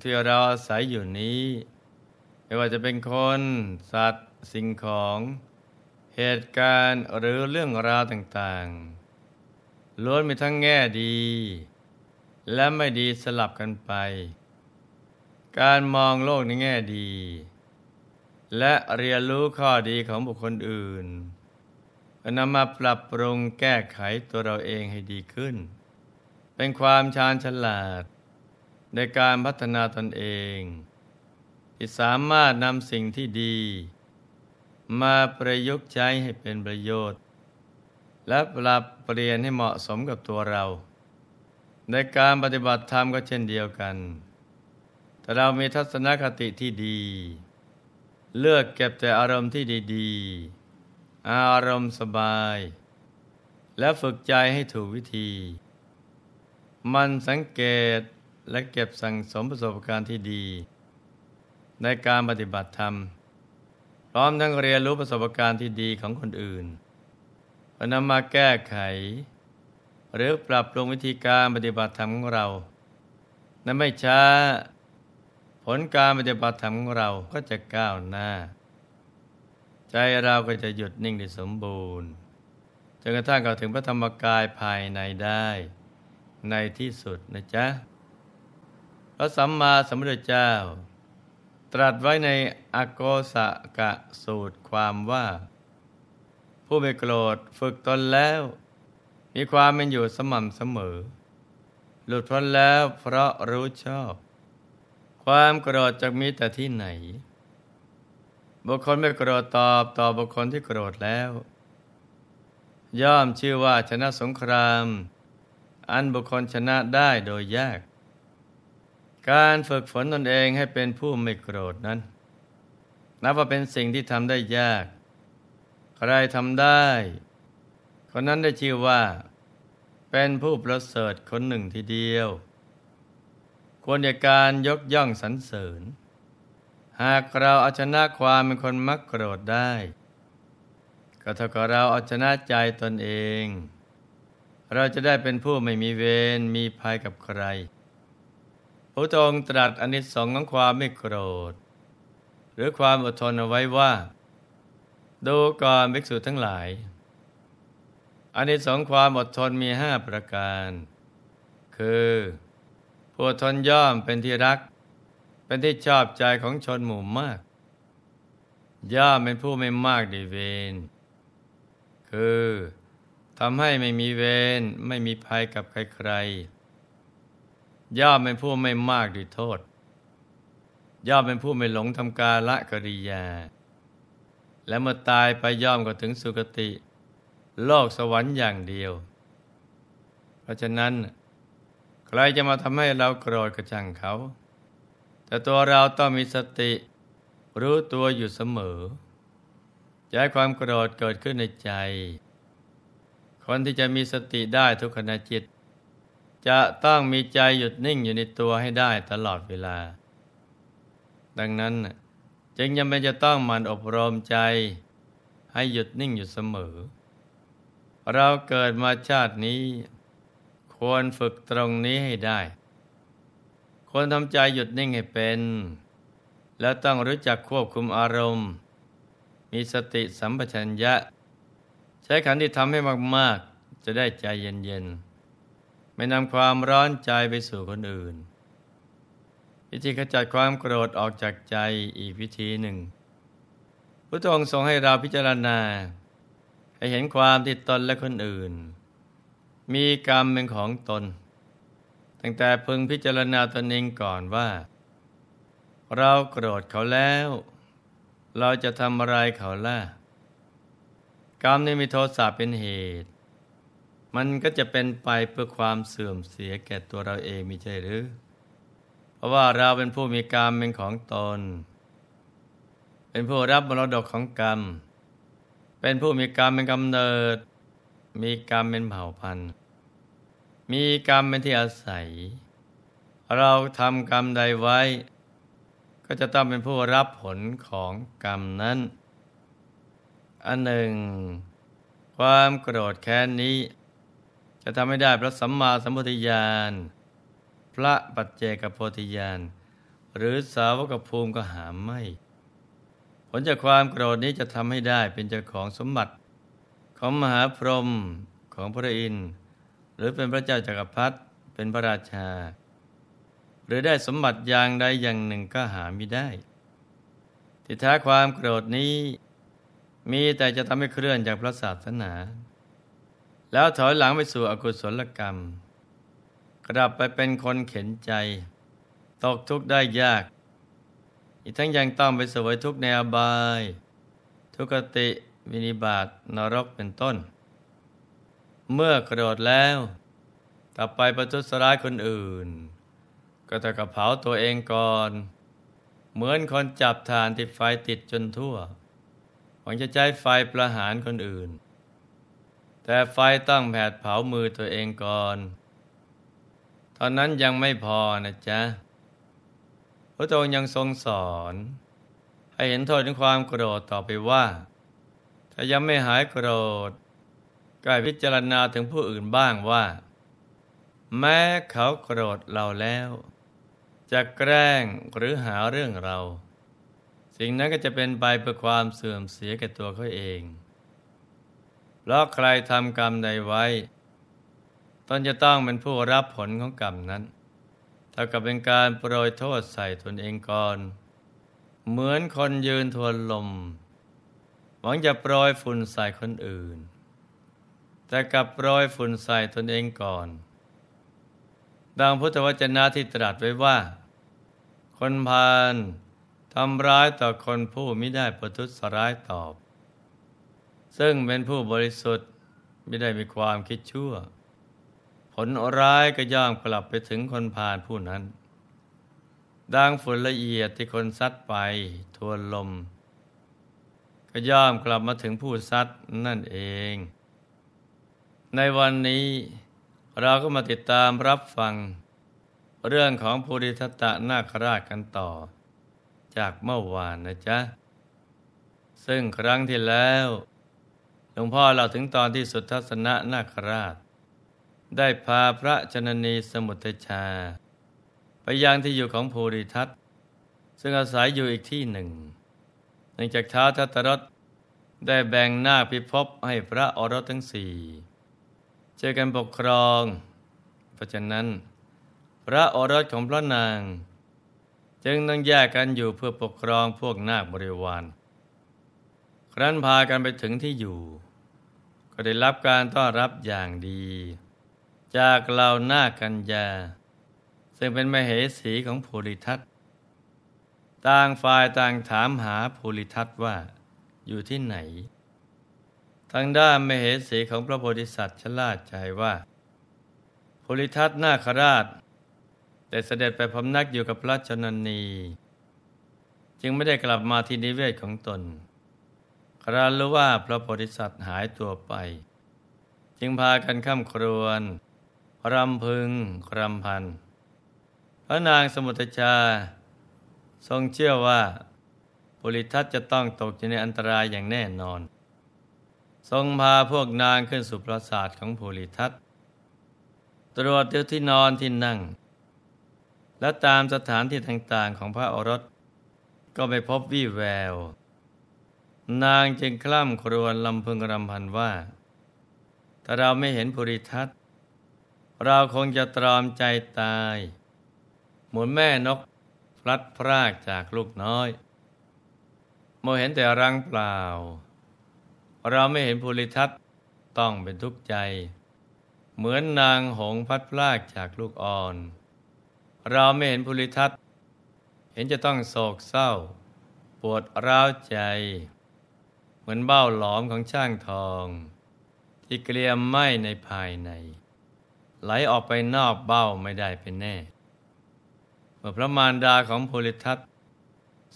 ที่เราอาศัยอยู่นี้ ไม่ว่าจะเป็นคน สัตว์ สิ่งของ เหตุการณ์หรือเรื่องราวต่างๆ ล้วนมีทั้งแง่ดี และไม่ดีสลับกันไป การมองโลกในแง่ดี และเรียนรู้ข้อดีของบุคคลอื่นนำมาปรับปรุงแก้ไขตัวเราเองให้ดีขึ้น เป็นความชาญฉลาด ในการพัฒนาตนเองที่สามารถนำสิ่งที่ดี มาประยุกต์ใช้ให้เป็นประโยชน์ และปรับเปลี่ยนให้เหมาะสมกับตัวเรา ในการปฏิบัติธรรมก็เช่นเดียวกันถ้าเรามีทัศนคติที่ดี เลือกเก็บแต่อารมณ์ที่ดีๆ อารมณ์สบาย และฝึกใจให้ถูกวิธี มันสังเกต และเก็บสั่งสมประสบการณ์ที่ดี ในการปฏิบัติธรรม พร้อมทั้งเรียนรู้ประสบการณ์ที่ดีของคนอื่นนำมาแก้ไข หรือปรับปรุงวิธีการปฏิบัติธรรมของเรา นั้นไม่ช้า ผลการปฏิบัติธรรมของเราก็จะก้าวหน้า ใจเราก็จะหยุดนิ่งได้สมบูรณ์จนกระทั่งเข้าถึงพระธรรมกายภายในได้ ในที่สุดนะจ๊ะ พระสัมมาสัมพุทธเจ้า ตรัสไว้ในอโกสกะสูตรความว่า ผู้ไม่โกรธฝึกตนแล้ว มีความเป็นอยู่สม่ำเสมอ หลุดพ้นแล้วเพราะรู้ชอบ ความโกรธจะมีแต่ที่ไหน บุคคลไม่โกรธตอบต่อบุคคลที่โกรธแล้ว ย่อมชื่อว่าชนะสงคราม อันบุคคลชนะได้โดยยาก การฝึกฝนตนเองให้เป็นผู้ไม่โกรธนั้น นับว่าเป็นสิ่งที่ทำได้ยาก ใครทำได้ คนนั้นได้ชื่อว่า เป็นผู้ประเสริฐคนหนึ่งทีเดียว ควรในการยกย่องสรรเสริญ หากเราเอาชนะความเป็นคนมักโกรธได้ ก็เท่ากับเราเอาชนะใจตนเอง เราจะได้เป็นผู้ไม่มีเวรมีภัยกับใคร พระองค์ตรัสอนิสงส์ของความไม่โกรธ หรือความอดทนเอาไว้ว่า ดูก่อนภิกษุทั้งหลายอนิสงส์ความอดทนมีห้าประการ คือผู้อดทนย่อมเป็นที่รัก เป็นที่ชอบใจของชนหมู่มาก ย่อมเป็นผู้ไม่มากดีเวรคือทำให้ไม่มีเวรไม่มีภัยกับใครๆ ย่อมเป็นผู้ไม่มากด้วยโทษ ย่อมเป็นผู้ไม่หลงทำกาละกริยา และเมื่อตายไปย่อมก็ถึงสุคติ โลกสวรรค์อย่างเดียว เพราะฉะนั้น ใครจะมาทำให้เราโกรธกระจังเขา แต่ตัวเราต้องมีสติ รู้ตัวอยู่เสมอจะให้ความโกรธเกิดขึ้นในใจ คนที่จะมีสติได้ทุกขณะจิต จะต้องมีใจหยุดนิ่งอยู่ในตัวให้ได้ตลอดเวลา ดังนั้นจึงยังเป็นจะต้องมันอบรมใจ ให้หยุดนิ่งอยู่เสมอ เราเกิดมาชาตินี้ ควรฝึกตรงนี้ให้ได้ ควรทำใจหยุดนิ่งให้เป็น แล้วต้องรู้จักควบคุมอารมณ์ มีสติสัมปชัญญะ ใช้ขันที่ทำให้มาก ๆ จะได้ใจเย็น ๆ ไม่นำความร้อนใจไปสู่คนอื่น วิธีขจัดความโกรธออกจากใจอีกวิธีหนึ่งพระองค์ทรงให้เราพิจารณา ให้เห็นความที่ตนและคนอื่น มีกรรมเป็นของตน ตั้งแต่พึงพิจารณาตนเองก่อนว่า เราโกรธเขาแล้ว เราจะทำอะไรเขาล่ะกรรมนี้มีโทสะเป็นเหตุ มันก็จะเป็นไปเพื่อความเสื่อมเสียแก่ตัวเราเองมิใช่หรือ เพราะว่าเราเป็นผู้มีกรรมเป็นของตน เป็นผู้รับมรดกของกรรม เป็นผู้มีกรรมเป็นกำเนิด มีกรรมเป็นเผ่าพันธุ์ มีกรรมเป็นที่อาศัย เราทำกรรมใดไว้ ก็จะต้องเป็นผู้รับผลของกรรมนั้นอันหนึ่งความโกรธแค้นนี้ จะทำให้ได้พระสัมมาสัมพุทธญาณ พระปัจเจกโพธิญาณ หรือสาวกภูมิก็หาไม่ ผลจากความโกรธนี้จะทำให้ได้เป็นเจ้าของสมบัติ ของมหาพรหมของพระอินทร์หรือเป็นพระเจ้าจากักรพรรดิเป็นพระราชา หรือได้สมบัติอย่างใดอย่างหนึ่งก็หาไม่ได้ ทิฏฐาความโกรธนี้ มีแต่จะทำให้เคลื่อนจากพระศาสนา แล้วถอยหลังไปสู่อกุศลกรรม กลับไปเป็นคนเข็นใจ ตกทุกข์ได้ยาก อีกทั้งยังต้องไปสวยทุกข์ในอบาย ทุกติวินิบาตนรกเป็นต้น เมื่อกระโดดแล้ว ต่อไปประทุษร้ายคนอื่น ก็จะกระเผาตัวเองก่อน เหมือนคนจับฐานที่ไฟติดจนทั่ว หวังจะใช้ไฟประหารคนอื่น แต่ไฟต้องแผดเผามือตัวเองก่อนตอนนั้นยังไม่พอนะจ๊ะ พระองค์ยังทรงสอน ให้เห็นโทษของความโกรธต่อไปว่า ถ้ายังไม่หายโกรธก็พิจารณาถึงผู้อื่นบ้างว่า แม้เขาโกรธเราแล้ว จะแกล้งหรือหาเรื่องเรา สิ่งนั้นก็จะเป็นไปเพื่อความเสื่อมเสียแก่ตัวเขาเอง เพราะใครทำกรรมใดไว้ ตนจะต้องเป็นผู้รับผลของกรรมนั้นเท่ากับเป็นการโปรยโทษใส่ตนเองก่อน เหมือนคนยืนทวนลม หวังจะโปรยฝุ่นใส่คนอื่น แต่กับโปรยฝุ่นใส่ตนเองก่อน ดังพุทธวจนะที่ตรัสไว้ว่า คนพาลทำร้ายต่อคนผู้ไม่ได้ประทุษร้ายตอบ ซึ่งเป็นผู้บริสุทธิ์ไม่ได้มีความคิดชั่ว ผลร้ายก็ย่อมกลับไปถึงคนผ่านผู้นั้น ดังฝุ่นละเอียดที่คนซัดไปทวนลม ก็ย่อมกลับมาถึงผู้ซัดนั่นเอง ในวันนี้เราก็มาติดตามรับฟัง เรื่องของภูริทัตะนาคราชกันต่อ จากเมื่อวานนะจ๊ะ ซึ่งครั้งที่แล้ว หลวงพ่อเราถึงตอนที่สุทัศนะนาคราช ได้พาพระชนนีสมุทชา ไปยังที่อยู่ของภูริทัตซึ่งอาศัยอยู่อีกที่หนึ่งเนื่องจากท้าทัตรสได้แบ่งหน้าพิภพให้พระอรสทั้งสี่เจอกันปกครอง เพราะฉะนั้น พระอรสของพระนาง จึงต้องแยกกันอยู่เพื่อปกครองพวกนาคบริวารครั้นพากันไปถึงที่อยู่ ก็ได้รับการต้อนรับอย่างดี จากเหล่านากัญญา ซึ่งเป็นมเหสีของภูริทัตต่างฝ่ายต่างถามหาภูริทัตว่าอยู่ที่ไหน ทางด้านมเหสีของพระโพธิสัตว์ชลาดใจว่าภูริทัตนาคราช แต่เสด็จไปพำนักอยู่กับพระชนนี จึงไม่ได้กลับมาที่นิเวศของตน ครารู้ว่าพระโพธิสัตว์หายตัวไป จึงพากันข้ามครวนรำพึงรำพัน พระนางสมุทชา ทรงเชื่อว่าปุริทัตจะต้องตกอยู่ในอันตรายอย่างแน่นอน ทรงพาพวกนางขึ้นสู่ปราสาทของปุริทัตตรวจดูที่นอนที่นั่ง และตามสถานที่ต่างๆของพระโอรส ก็ไม่พบวี่แวว นางจึงคล่ำครวญลำพึงรำพันว่า ถ้าเราไม่เห็นปุริทัตเราคงจะตรอมใจตายเหมือนแม่นกพลัดพรากจากลูกน้อยโมเห็นแต่รังเปล่า เราไม่เห็นภูริทัตต้องเป็นทุกข์ใจ เหมือนนางหงพัดพลากจากลูกอ่อน เราไม่เห็นภูริทัตเห็นจะต้องโศกเศร้า ปวดร้าวใจ เหมือนเบ้าหลอมของช่างทอง ที่เกลียมไหมในภายใน ไหลออกไปนอกเบ้าไม่ได้เป็นแน่ เมื่อพระมารดาของโพลิทัต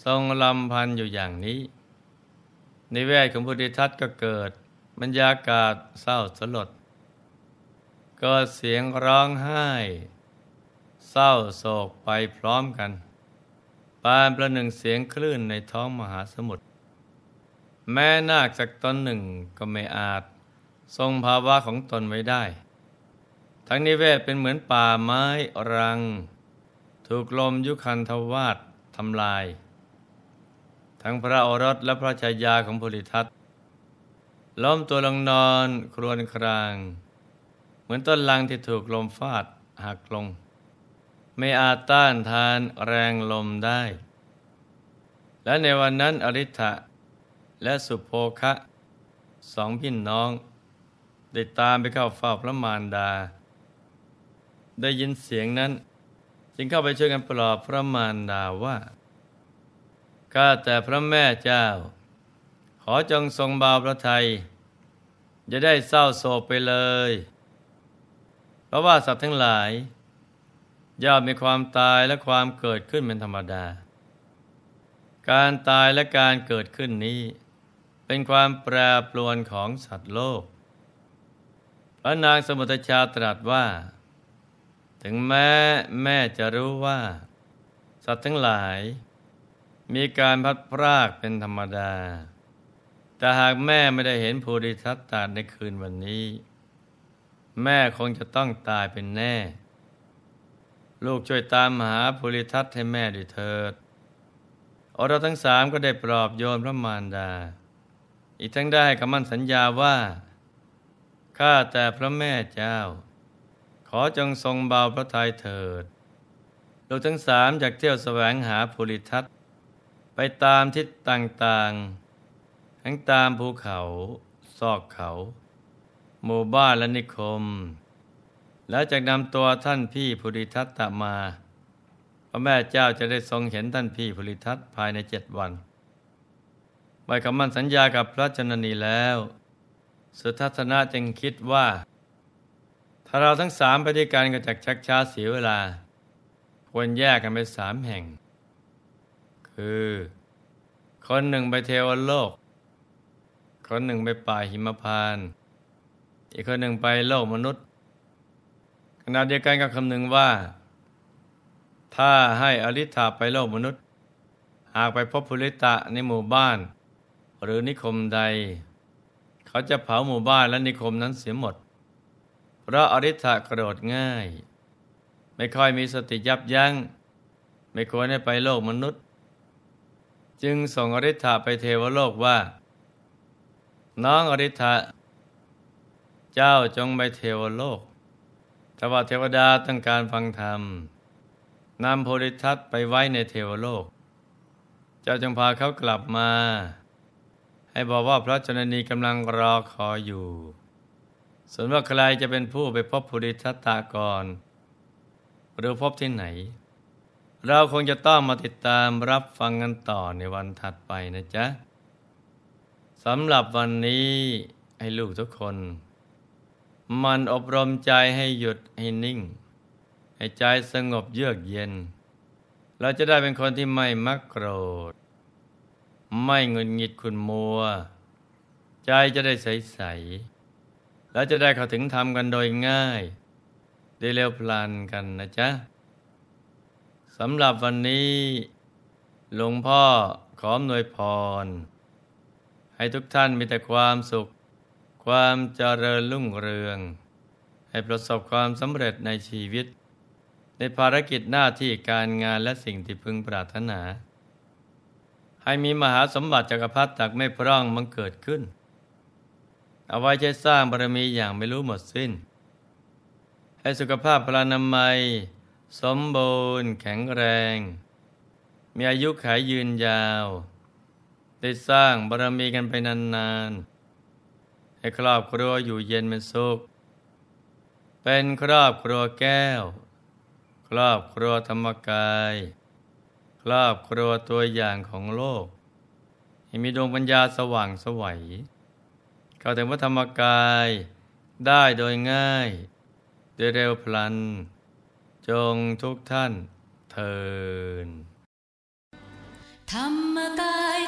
ทรงลำพันอยู่อย่างนี้ ในแวดของโพลิทัตก็เกิดบรรยากาศเศร้าสลดก็เสียงร้องไห้ เศร้าโศกไปพร้อมกัน ปานประหนึ่งเสียงคลื่นในท้องมหาสมุทร แม้นาคสักตนหนึ่งก็ไม่อาจ ทรงภาวะของตนไว้ได้ ทั้งนิเวศเป็นเหมือนป่าไม้รัง ถูกลมยุคันทวาดทำลาย ทั้งพระโอรสและพระชายาของโพลิทัตล้มตัวลงนอนครวญคราง เหมือนต้นลังที่ถูกลมฟาดหักลง ไม่อาจต้านทานแรงลมได้ และในวันนั้นอริ t ะ และสุโภคะสองพี่น้อง ได้ตามไปเข้าเฝ้าพระมารดา ได้ยินเสียงนั้น จึงเข้าไปช่วยกันปลอบพระมารดาว่าข้าแต่พระแม่เจ้า ขอจงทรงบาพระทัยจะได้เศร้าโศกไปเลย เพราะว่าสัตว์ทั้งหลายย่อมมีความตายและความเกิดขึ้นเป็นธรรมดา การตายและการเกิดขึ้นนี้ เป็นความแปรปรวนของสัตว์โลก พระนางสมุทชาตรัสว่า ถึงแม้แม่จะรู้ว่า สัตว์ทั้งหลาย มีการพัดพรากเป็นธรรมดา แต่หากแม่ไม่ได้เห็นภูริทัตตาในคืนวันนี้ แม่คงจะต้องตายเป็นแน่ ลูกช่วยตามหาภูริทัตให้แม่ด้วยเถิดอราทั้งสามก็ได้ปลอบโยนพระมารดา อีกทั้งได้คำมั่นสัญญาว่า ข้าแต่พระแม่เจ้า ขอจงทรงเบาพระทัยเถิดลูกทั้งสามจากเที่ยวแสวงหาภูริทัตไปตามทิศต่างๆ ทั้งตามภูเขาซอกเขา หมู่บ้านและนิคม แล้วจากนำตัวท่านพี่ภูริทัตตมา พระแม่เจ้าจะได้ทรงเห็นท่านพี่ภูริทัตภายในเจ็ดวัน ใบคำมั่นสัญญากับพระจนนีแล้ว สุทัศนะจึงคิดว่า ถ้าเราทั้งสามไปด้วยกันก็จะชักช้าเสียเวลา ควรแยกกันไปสามแห่ง คือ คนหนึ่งไปเทวโลก คนหนึ่งไปป่าหิมพาน อีกคนหนึ่งไปโลกมนุษย์ขณะเดียวกันก็คำนึงว่า ถ้าให้อริ t าไปโลกมนุษย์ หากไปพบภริตะในหมู่บ้าน หรือนิคมใด เขาจะเผาหมู่บ้านและนิคมนั้นเสียหมด เพราะอริ t ากระโดดง่าย ไม่ค่อยมีสติยับยัง้ง ไม่ควรให้ไปโลกมนุษย์ จึงส่งอริ t าไปเทวโลกว่า น้องอริ t ะเจ้าจงไปเทวโลกแต่ว่าเทวดาต้องการฟังธรรมนำโพธิทัตไปไว้ในเทวโลก เจ้าจงพาเขากลับมา ให้บอกว่าพระจนนีกำลังรอคอยอยู่ ส่วนว่าใครจะเป็นผู้ไปพบโพธิทัตตาก่อนหรือพบที่ไหน เราคงจะต้องมาติดตามรับฟังกันต่อในวันถัดไปนะจ๊ะสำหรับวันนี้ให้ลูกทุกคน มันอบรมใจให้หยุดให้นิ่ง ให้ใจสงบเยือกเย็น เราจะได้เป็นคนที่ไม่มักโกรธ ไม่เงินงิดขุนมัว ใจจะได้ใส ๆ แล้วจะได้เข้าถึงธรรมกันโดยง่าย ได้เร็วพลันกันนะจ๊ะสำหรับวันนี้ หลวงพ่อขออำนวยพร ให้ทุกท่านมีแต่ความสุข ความเจริญรุ่งเรือง ให้ประสบความสำเร็จในชีวิต ในภารกิจหน้าที่การงานและสิ่งที่พึงปรารถนา ให้มีมหาสมบัติจักรพรรดิตักไม่พร่องมันเกิดขึ้น เอาไว้ใช้สร้างบารมีอย่างไม่รู้หมดสิ้น ให้สุขภาพพลานามัย สมบูรณ์แข็งแรง มีอายุขายยืนยาว ได้สร้างบารมีกันไปนานๆ ให้ครอบครัวอยู่เย็นเป็นสุข เป็นครอบครัวแก้ว ครอบครัวธรรมกาย ครอบครัวตัวอย่างของโลกมีดวงปัญญาสว่างสวัย เข้าถึงพระธรรมกายได้โดยง่าย โดยเร็วพลัน จงทุกท่านเทินธรรมกาย